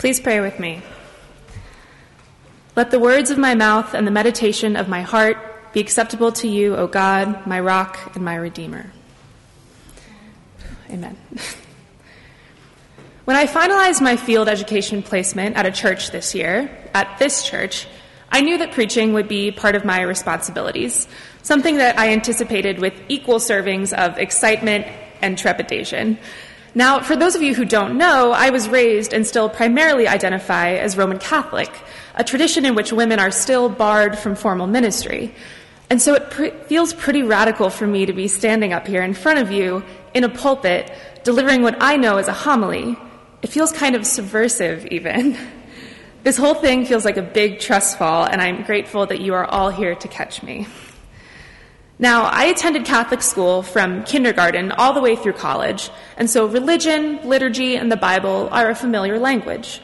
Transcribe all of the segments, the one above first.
Please pray with me. Let the words of my mouth and the meditation of my heart be acceptable to you, O God, my rock and my redeemer. Amen. When I finalized my field education placement at a church this year, at this church, I knew that preaching would be part of my responsibilities, something that I anticipated with equal servings of excitement and trepidation. Now, for those of you who don't know, I was raised and still primarily identify as Roman Catholic, a tradition in which women are still barred from formal ministry. And so it pre- feels pretty radical for me to be standing up here in front of you in a pulpit, delivering what I know as a homily. It feels kind of subversive, even. This whole thing feels like a big trust fall, and I'm grateful that you are all here to catch me. Now, I attended Catholic school from kindergarten all the way through college, and so religion, liturgy, and the Bible are a familiar language.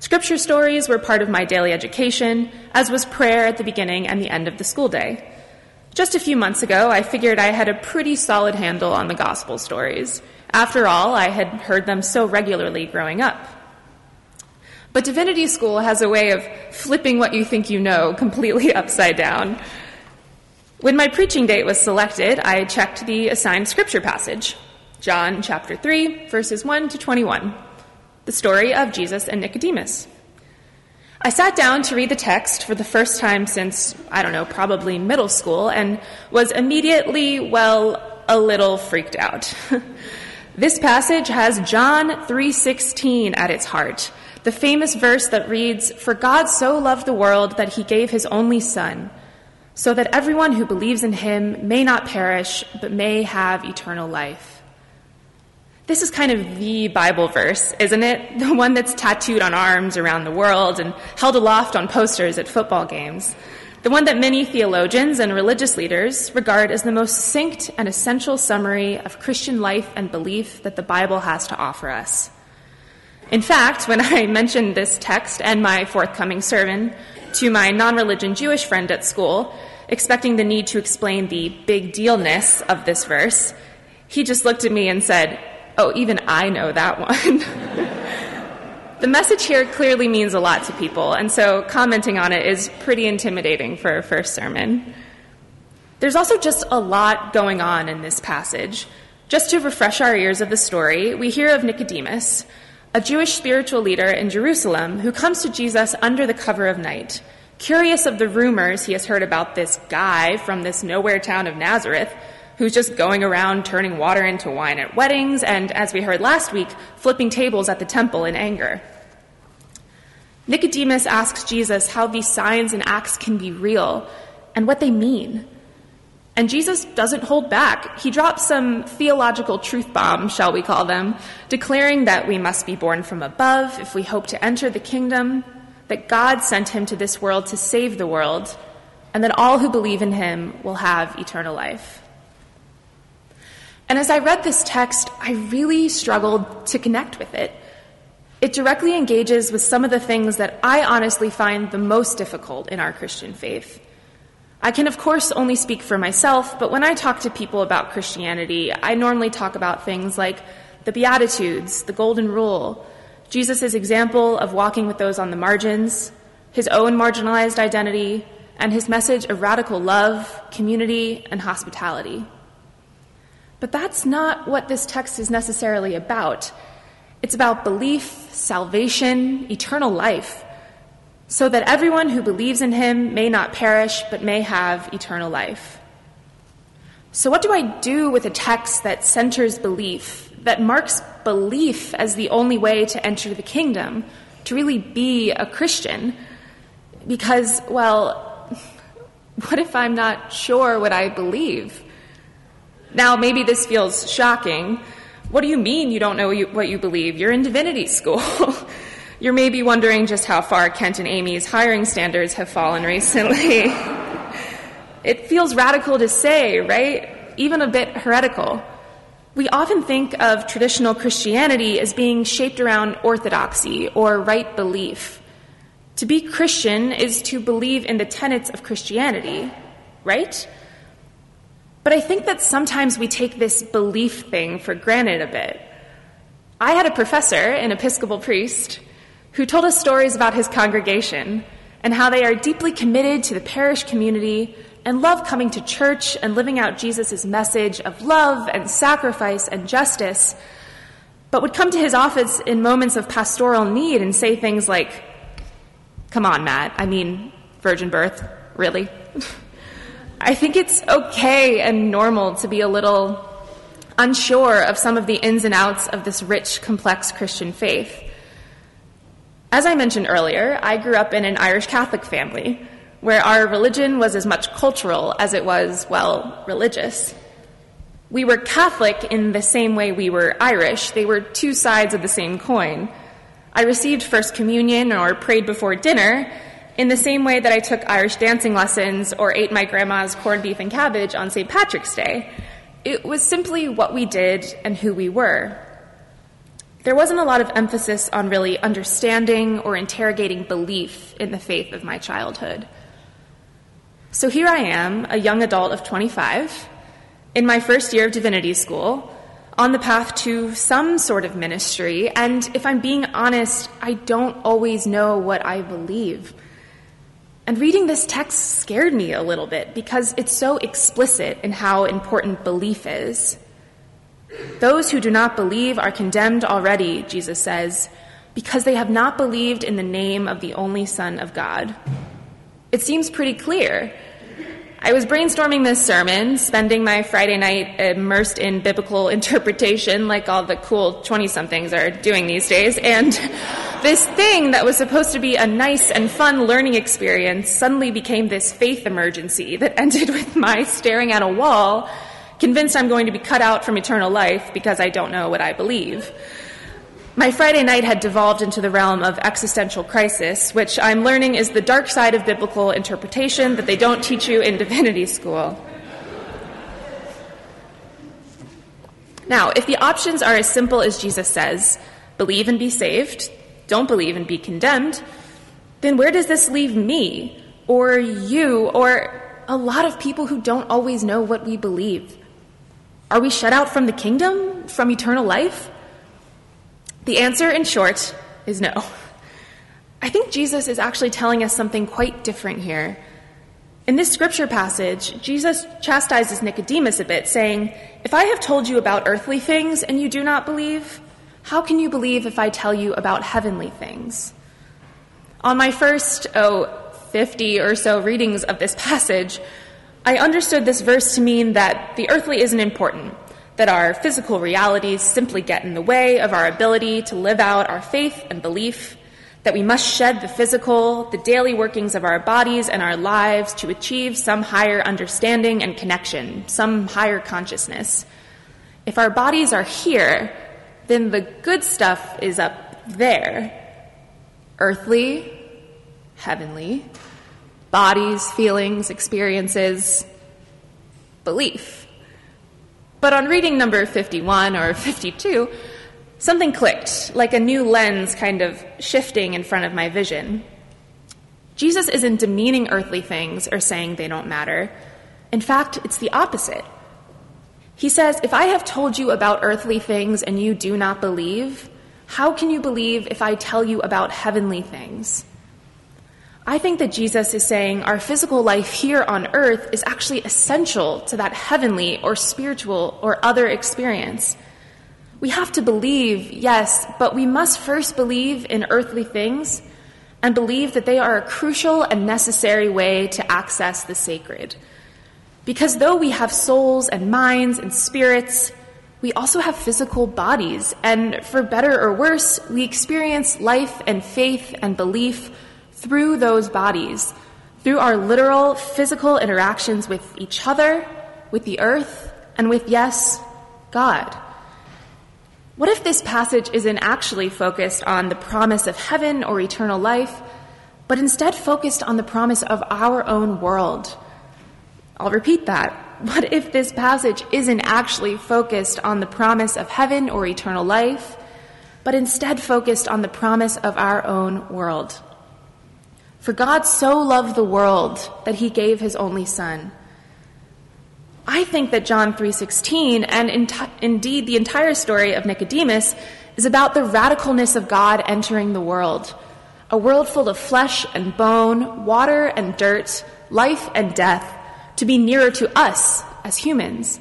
Scripture stories were part of my daily education, as was prayer at the beginning and the end of the school day. Just a few months ago, I figured I had a pretty solid handle on the gospel stories. After all, I had heard them so regularly growing up. But divinity school has a way of flipping what you think you know completely upside down. When my preaching date was selected, I checked the assigned scripture passage John chapter 3, verses 1 to 21, the story of Jesus and Nicodemus. I sat down to read the text for the first time since, I don't know, probably middle school, and was immediately, well, a little freaked out. this passage has John 3:16 at its heart, the famous verse that reads, "For God so loved the world that he gave his only son." So that everyone who believes in him may not perish, but may have eternal life. This is kind of the Bible verse, isn't it? The one that's tattooed on arms around the world and held aloft on posters at football games. The one that many theologians and religious leaders regard as the most succinct and essential summary of Christian life and belief that the Bible has to offer us. In fact, when I mentioned this text and my forthcoming sermon to my non religion Jewish friend at school, expecting the need to explain the big dealness of this verse, he just looked at me and said, Oh, even I know that one. the message here clearly means a lot to people, and so commenting on it is pretty intimidating for a first sermon. There's also just a lot going on in this passage. Just to refresh our ears of the story, we hear of Nicodemus, a Jewish spiritual leader in Jerusalem who comes to Jesus under the cover of night Curious of the rumors he has heard about this guy from this nowhere town of Nazareth who's just going around turning water into wine at weddings and, as we heard last week, flipping tables at the temple in anger. Nicodemus asks Jesus how these signs and acts can be real and what they mean. And Jesus doesn't hold back. He drops some theological truth bombs, shall we call them, declaring that we must be born from above if we hope to enter the kingdom, that God sent him to this world to save the world, and that all who believe in him will have eternal life. And as I read this text, I really struggled to connect with it. It directly engages with some of the things that I honestly find the most difficult in our Christian faith. I can, of course, only speak for myself, but when I talk to people about Christianity, I normally talk about things like the Beatitudes, the Golden Rule, Jesus' example of walking with those on the margins, his own marginalized identity, and his message of radical love, community, and hospitality. But that's not what this text is necessarily about. It's about belief, salvation, eternal life, so that everyone who believes in him may not perish, but may have eternal life. So, what do I do with a text that centers belief, that marks belief as the only way to enter the kingdom, to really be a Christian? Because, well, what if I'm not sure what I believe? Now, maybe this feels shocking. What do you mean you don't know what you believe? You're in divinity school. You're maybe wondering just how far Kent and Amy's hiring standards have fallen recently. It feels radical to say, right? Even a bit heretical. We often think of traditional Christianity as being shaped around orthodoxy or right belief. To be Christian is to believe in the tenets of Christianity, right? But I think that sometimes we take this belief thing for granted a bit. I had a professor, an Episcopal priest, who told us stories about his congregation and how they are deeply committed to the parish community and love coming to church and living out Jesus' message of love and sacrifice and justice, but would come to his office in moments of pastoral need and say things like, Come on, Matt, I mean, virgin birth, really? I think it's okay and normal to be a little unsure of some of the ins and outs of this rich, complex Christian faith. As I mentioned earlier, I grew up in an Irish Catholic family where our religion was as much cultural as it was, well, religious. We were Catholic in the same way we were Irish, they were two sides of the same coin. I received First Communion or prayed before dinner in the same way that I took Irish dancing lessons or ate my grandma's corned beef and cabbage on St. Patrick's Day. It was simply what we did and who we were. There wasn't a lot of emphasis on really understanding or interrogating belief in the faith of my childhood. So here I am, a young adult of 25, in my first year of divinity school, on the path to some sort of ministry, and if I'm being honest, I don't always know what I believe. And reading this text scared me a little bit because it's so explicit in how important belief is. Those who do not believe are condemned already, Jesus says, because they have not believed in the name of the only Son of God. It seems pretty clear. I was brainstorming this sermon, spending my Friday night immersed in biblical interpretation like all the cool 20 somethings are doing these days, and this thing that was supposed to be a nice and fun learning experience suddenly became this faith emergency that ended with my staring at a wall, convinced I'm going to be cut out from eternal life because I don't know what I believe. My Friday night had devolved into the realm of existential crisis, which I'm learning is the dark side of biblical interpretation that they don't teach you in divinity school. Now, if the options are as simple as Jesus says, believe and be saved, don't believe and be condemned, then where does this leave me, or you, or a lot of people who don't always know what we believe? Are we shut out from the kingdom, from eternal life? The answer, in short, is no. I think Jesus is actually telling us something quite different here. In this scripture passage, Jesus chastises Nicodemus a bit, saying, If I have told you about earthly things and you do not believe, how can you believe if I tell you about heavenly things? On my first, oh, 50 or so readings of this passage, I understood this verse to mean that the earthly isn't important that our physical realities simply get in the way of our ability to live out our faith and belief, that we must shed the physical, the daily workings of our bodies and our lives to achieve some higher understanding and connection, some higher consciousness. If our bodies are here, then the good stuff is up there earthly, heavenly, bodies, feelings, experiences, belief. But on reading number 51 or 52, something clicked, like a new lens kind of shifting in front of my vision. Jesus isn't demeaning earthly things or saying they don't matter. In fact, it's the opposite. He says, If I have told you about earthly things and you do not believe, how can you believe if I tell you about heavenly things? I think that Jesus is saying our physical life here on earth is actually essential to that heavenly or spiritual or other experience. We have to believe, yes, but we must first believe in earthly things and believe that they are a crucial and necessary way to access the sacred. Because though we have souls and minds and spirits, we also have physical bodies, and for better or worse, we experience life and faith and belief through those bodies, through our literal physical interactions with each other, with the earth, and with, yes, God. What if this passage isn't actually focused on the promise of heaven or eternal life, but instead focused on the promise of our own world? I'll repeat that. What if this passage isn't actually focused on the promise of heaven or eternal life, but instead focused on the promise of our own world? For God so loved the world that he gave his only son. I think that John 3:16 and in t- indeed the entire story of Nicodemus is about the radicalness of God entering the world, a world full of flesh and bone, water and dirt, life and death, to be nearer to us as humans.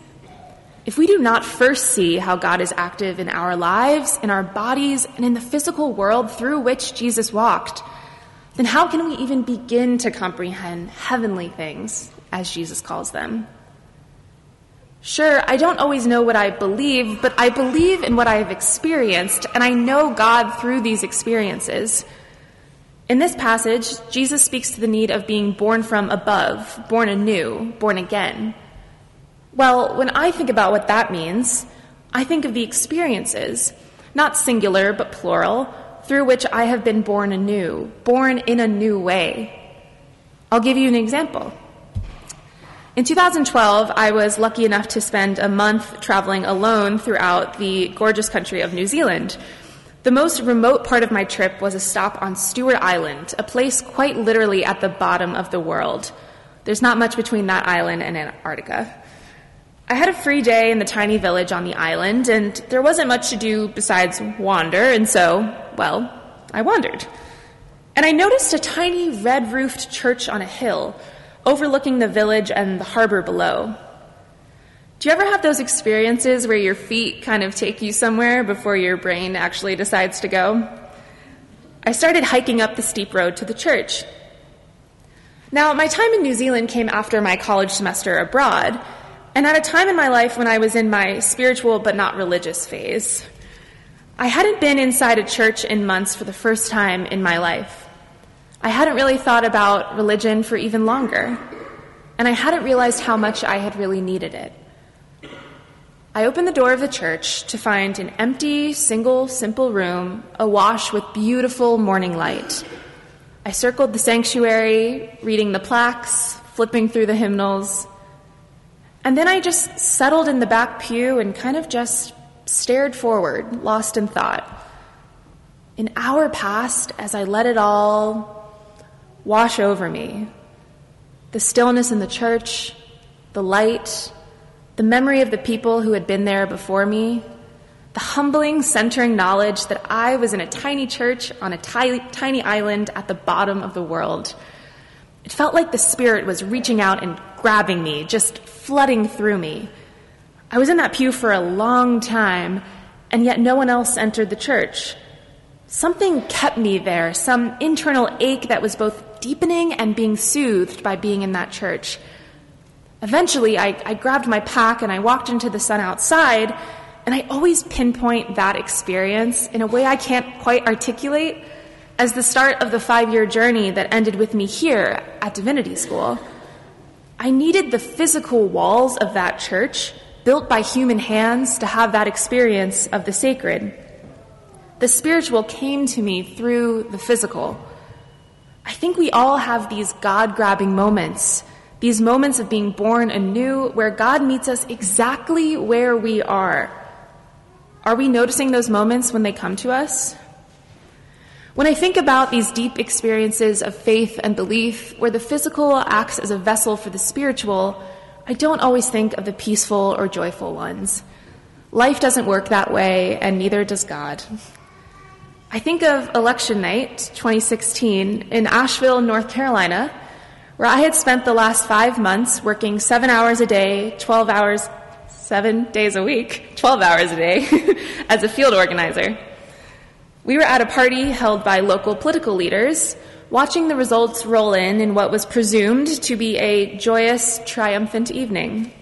If we do not first see how God is active in our lives, in our bodies, and in the physical world through which Jesus walked, then how can we even begin to comprehend heavenly things, as Jesus calls them? Sure, I don't always know what I believe, but I believe in what I have experienced, and I know God through these experiences. In this passage, Jesus speaks to the need of being born from above, born anew, born again. Well, when I think about what that means, I think of the experiences, not singular but plural, through which I have been born anew, born in a new way. I'll give you an example. In 2012, I was lucky enough to spend a month traveling alone throughout the gorgeous country of New Zealand. The most remote part of my trip was a stop on Stewart Island, a place quite literally at the bottom of the world. There's not much between that island and Antarctica. I had a free day in the tiny village on the island, and there wasn't much to do besides wander, and so, well, I wandered. And I noticed a tiny red roofed church on a hill, overlooking the village and the harbor below. Do you ever have those experiences where your feet kind of take you somewhere before your brain actually decides to go? I started hiking up the steep road to the church. Now, my time in New Zealand came after my college semester abroad, and at a time in my life when I was in my spiritual but not religious phase. I hadn't been inside a church in months for the first time in my life. I hadn't really thought about religion for even longer, and I hadn't realized how much I had really needed it. I opened the door of the church to find an empty, single, simple room awash with beautiful morning light. I circled the sanctuary, reading the plaques, flipping through the hymnals, and then I just settled in the back pew and kind of just stared forward, lost in thought. An hour passed as I let it all wash over me. The stillness in the church, the light, the memory of the people who had been there before me, the humbling, centering knowledge that I was in a tiny church on a tiny, tiny island at the bottom of the world. It felt like the Spirit was reaching out and grabbing me, just flooding through me. I was in that pew for a long time, and yet no one else entered the church. Something kept me there, some internal ache that was both deepening and being soothed by being in that church. Eventually, I, I, grabbed my pack and I walked into the sun outside, and I always pinpoint that experience in a way I can't quite articulate as the start of the five year journey that ended with me here at Divinity School. I needed the physical walls of that church, built by human hands, to have that experience of the sacred. The spiritual came to me through the physical. I think we all have these God grabbing moments, these moments of being born anew, where God meets us exactly where we are. Are we noticing those moments when they come to us? When I think about these deep experiences of faith and belief, where the physical acts as a vessel for the spiritual, I don't always think of the peaceful or joyful ones. Life doesn't work that way, and neither does God. I think of election night 2016 in Asheville, North Carolina, where I had spent the last five months working seven hours a day, 12 hours, seven days a week, 12 hours a day as a field organizer. We were at a party held by local political leaders, watching the results roll in in what was presumed to be a joyous, triumphant evening.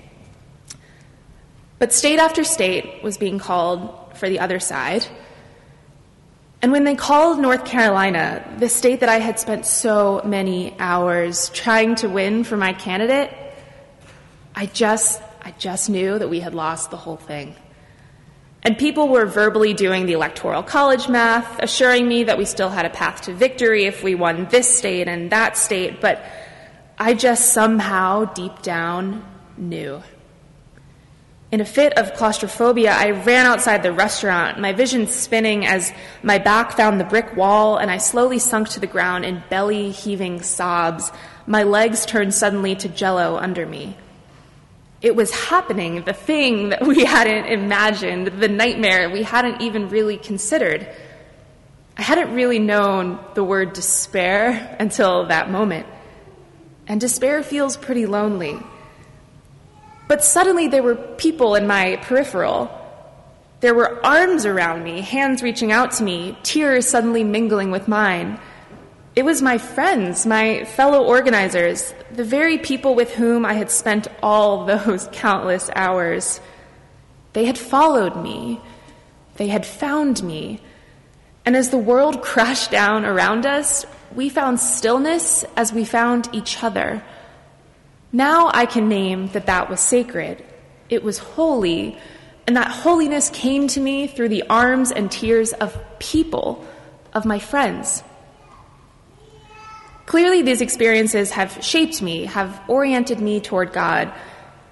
But state after state was being called for the other side. And when they called North Carolina, the state that I had spent so many hours trying to win for my candidate, I just, I just knew that we had lost the whole thing. And people were verbally doing the electoral college math, assuring me that we still had a path to victory if we won this state and that state, but I just somehow, deep down, knew. In a fit of claustrophobia, I ran outside the restaurant, my vision spinning as my back found the brick wall and I slowly sunk to the ground in belly heaving sobs. My legs turned suddenly to jello under me. It was happening, the thing that we hadn't imagined, the nightmare we hadn't even really considered. I hadn't really known the word despair until that moment. And despair feels pretty lonely. But suddenly there were people in my peripheral. There were arms around me, hands reaching out to me, tears suddenly mingling with mine. It was my friends, my fellow organizers, the very people with whom I had spent all those countless hours. They had followed me. They had found me. And as the world crashed down around us, we found stillness as we found each other. Now I can name that that was sacred. It was holy, and that holiness came to me through the arms and tears of people, of my friends. Clearly, these experiences have shaped me, have oriented me toward God.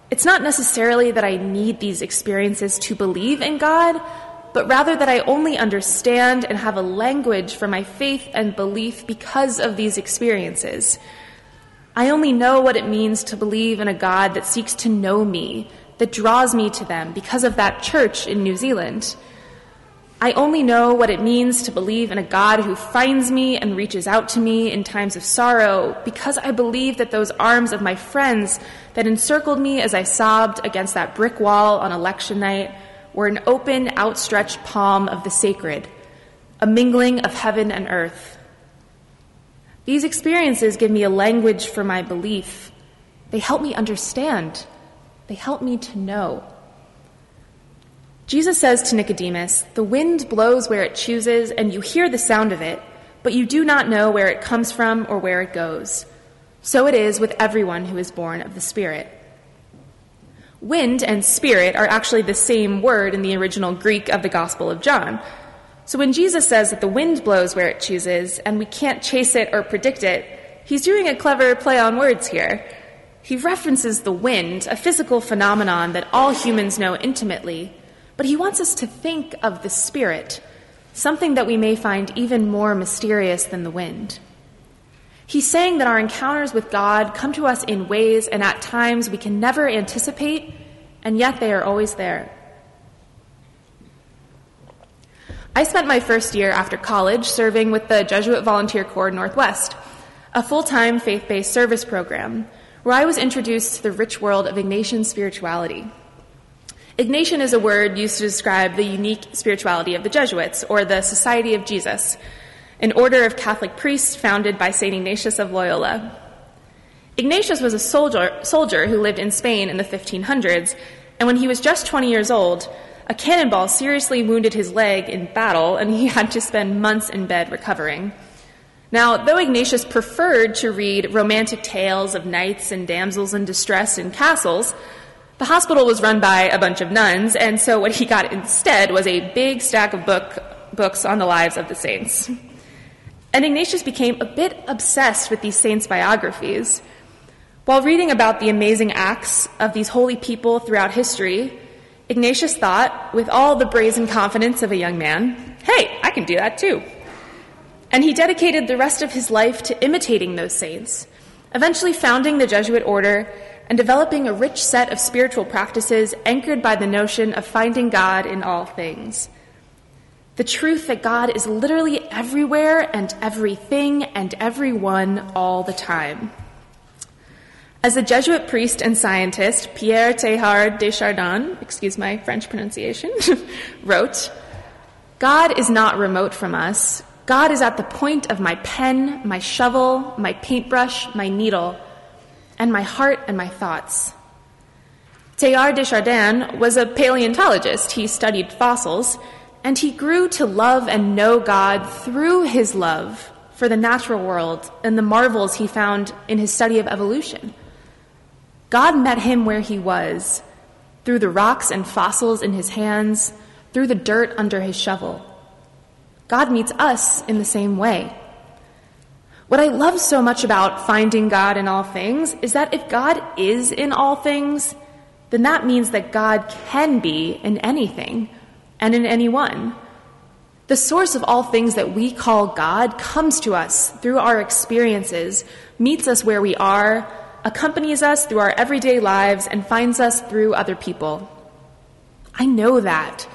It's not necessarily that I need these experiences to believe in God, but rather that I only understand and have a language for my faith and belief because of these experiences. I only know what it means to believe in a God that seeks to know me, that draws me to them because of that church in New Zealand. I only know what it means to believe in a God who finds me and reaches out to me in times of sorrow because I believe that those arms of my friends that encircled me as I sobbed against that brick wall on election night were an open, outstretched palm of the sacred, a mingling of heaven and earth. These experiences give me a language for my belief. They help me understand. They help me to know. Jesus says to Nicodemus, The wind blows where it chooses, and you hear the sound of it, but you do not know where it comes from or where it goes. So it is with everyone who is born of the Spirit. Wind and spirit are actually the same word in the original Greek of the Gospel of John. So when Jesus says that the wind blows where it chooses and we can't chase it or predict it, he's doing a clever play on words here. He references the wind, a physical phenomenon that all humans know intimately, but he wants us to think of the spirit, something that we may find even more mysterious than the wind. He's saying that our encounters with God come to us in ways and at times we can never anticipate, and yet they are always there. I spent my first year after college serving with the Jesuit Volunteer Corps Northwest, a full time faith based service program, where I was introduced to the rich world of Ignatian spirituality. Ignatian is a word used to describe the unique spirituality of the Jesuits, or the Society of Jesus, an order of Catholic priests founded by St. Ignatius of Loyola. Ignatius was a soldier, soldier who lived in Spain in the 1500s, and when he was just 20 years old, a cannonball seriously wounded his leg in battle, and he had to spend months in bed recovering. Now, though Ignatius preferred to read romantic tales of knights and damsels in distress in castles, the hospital was run by a bunch of nuns, and so what he got instead was a big stack of book, books on the lives of the saints. And Ignatius became a bit obsessed with these saints' biographies. While reading about the amazing acts of these holy people throughout history, Ignatius thought, with all the brazen confidence of a young man, hey, I can do that too. And he dedicated the rest of his life to imitating those saints, eventually founding the Jesuit order and developing a rich set of spiritual practices anchored by the notion of finding God in all things. The truth that God is literally everywhere and everything and everyone all the time. As the Jesuit priest and scientist Pierre Teilhard de Chardin, excuse my French pronunciation, wrote, God is not remote from us. God is at the point of my pen, my shovel, my paintbrush, my needle, and my heart and my thoughts. Teilhard de Chardin was a paleontologist. He studied fossils and he grew to love and know God through his love for the natural world and the marvels he found in his study of evolution. God met him where he was, through the rocks and fossils in his hands, through the dirt under his shovel. God meets us in the same way. What I love so much about finding God in all things is that if God is in all things, then that means that God can be in anything and in anyone. The source of all things that we call God comes to us through our experiences, meets us where we are, accompanies us through our everyday lives, and finds us through other people. I know that.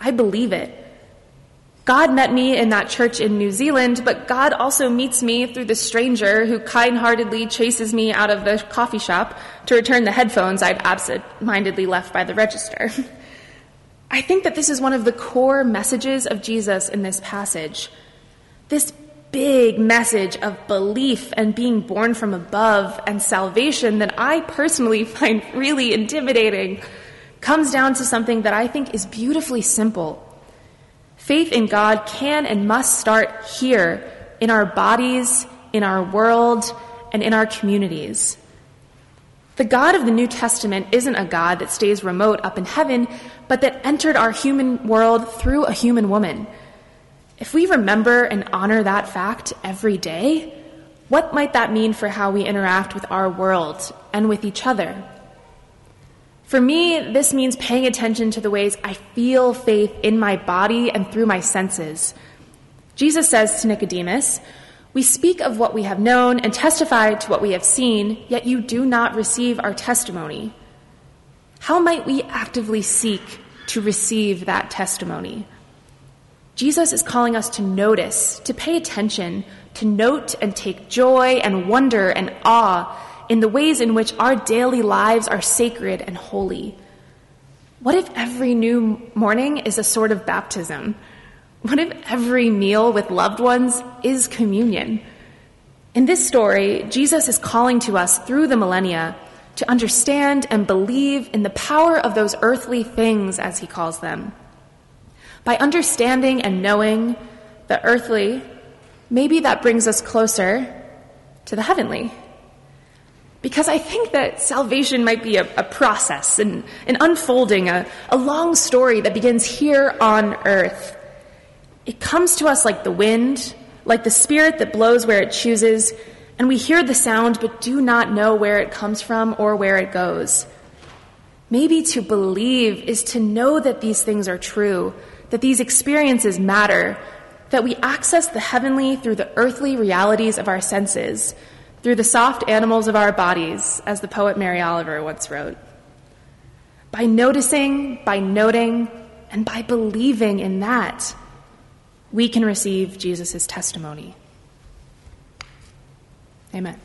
I believe it. God met me in that church in New Zealand, but God also meets me through the stranger who kind heartedly chases me out of the coffee shop to return the headphones I'd absent mindedly left by the register. I think that this is one of the core messages of Jesus in this passage. This big message of belief and being born from above and salvation that I personally find really intimidating comes down to something that I think is beautifully simple. Faith in God can and must start here in our bodies, in our world, and in our communities. The God of the New Testament isn't a God that stays remote up in heaven, but that entered our human world through a human woman. If we remember and honor that fact every day, what might that mean for how we interact with our world and with each other? For me, this means paying attention to the ways I feel faith in my body and through my senses. Jesus says to Nicodemus, We speak of what we have known and testify to what we have seen, yet you do not receive our testimony. How might we actively seek to receive that testimony? Jesus is calling us to notice, to pay attention, to note and take joy and wonder and awe in the ways in which our daily lives are sacred and holy. What if every new morning is a sort of baptism? What if every meal with loved ones is communion? In this story, Jesus is calling to us through the millennia to understand and believe in the power of those earthly things, as he calls them. By understanding and knowing the earthly, maybe that brings us closer to the heavenly. Because I think that salvation might be a, a process, an, an unfolding, a, a long story that begins here on earth. It comes to us like the wind, like the spirit that blows where it chooses, and we hear the sound but do not know where it comes from or where it goes. Maybe to believe is to know that these things are true, that these experiences matter, that we access the heavenly through the earthly realities of our senses, through the soft animals of our bodies, as the poet Mary Oliver once wrote. By noticing, by noting, and by believing in that, we can receive Jesus' testimony. Amen.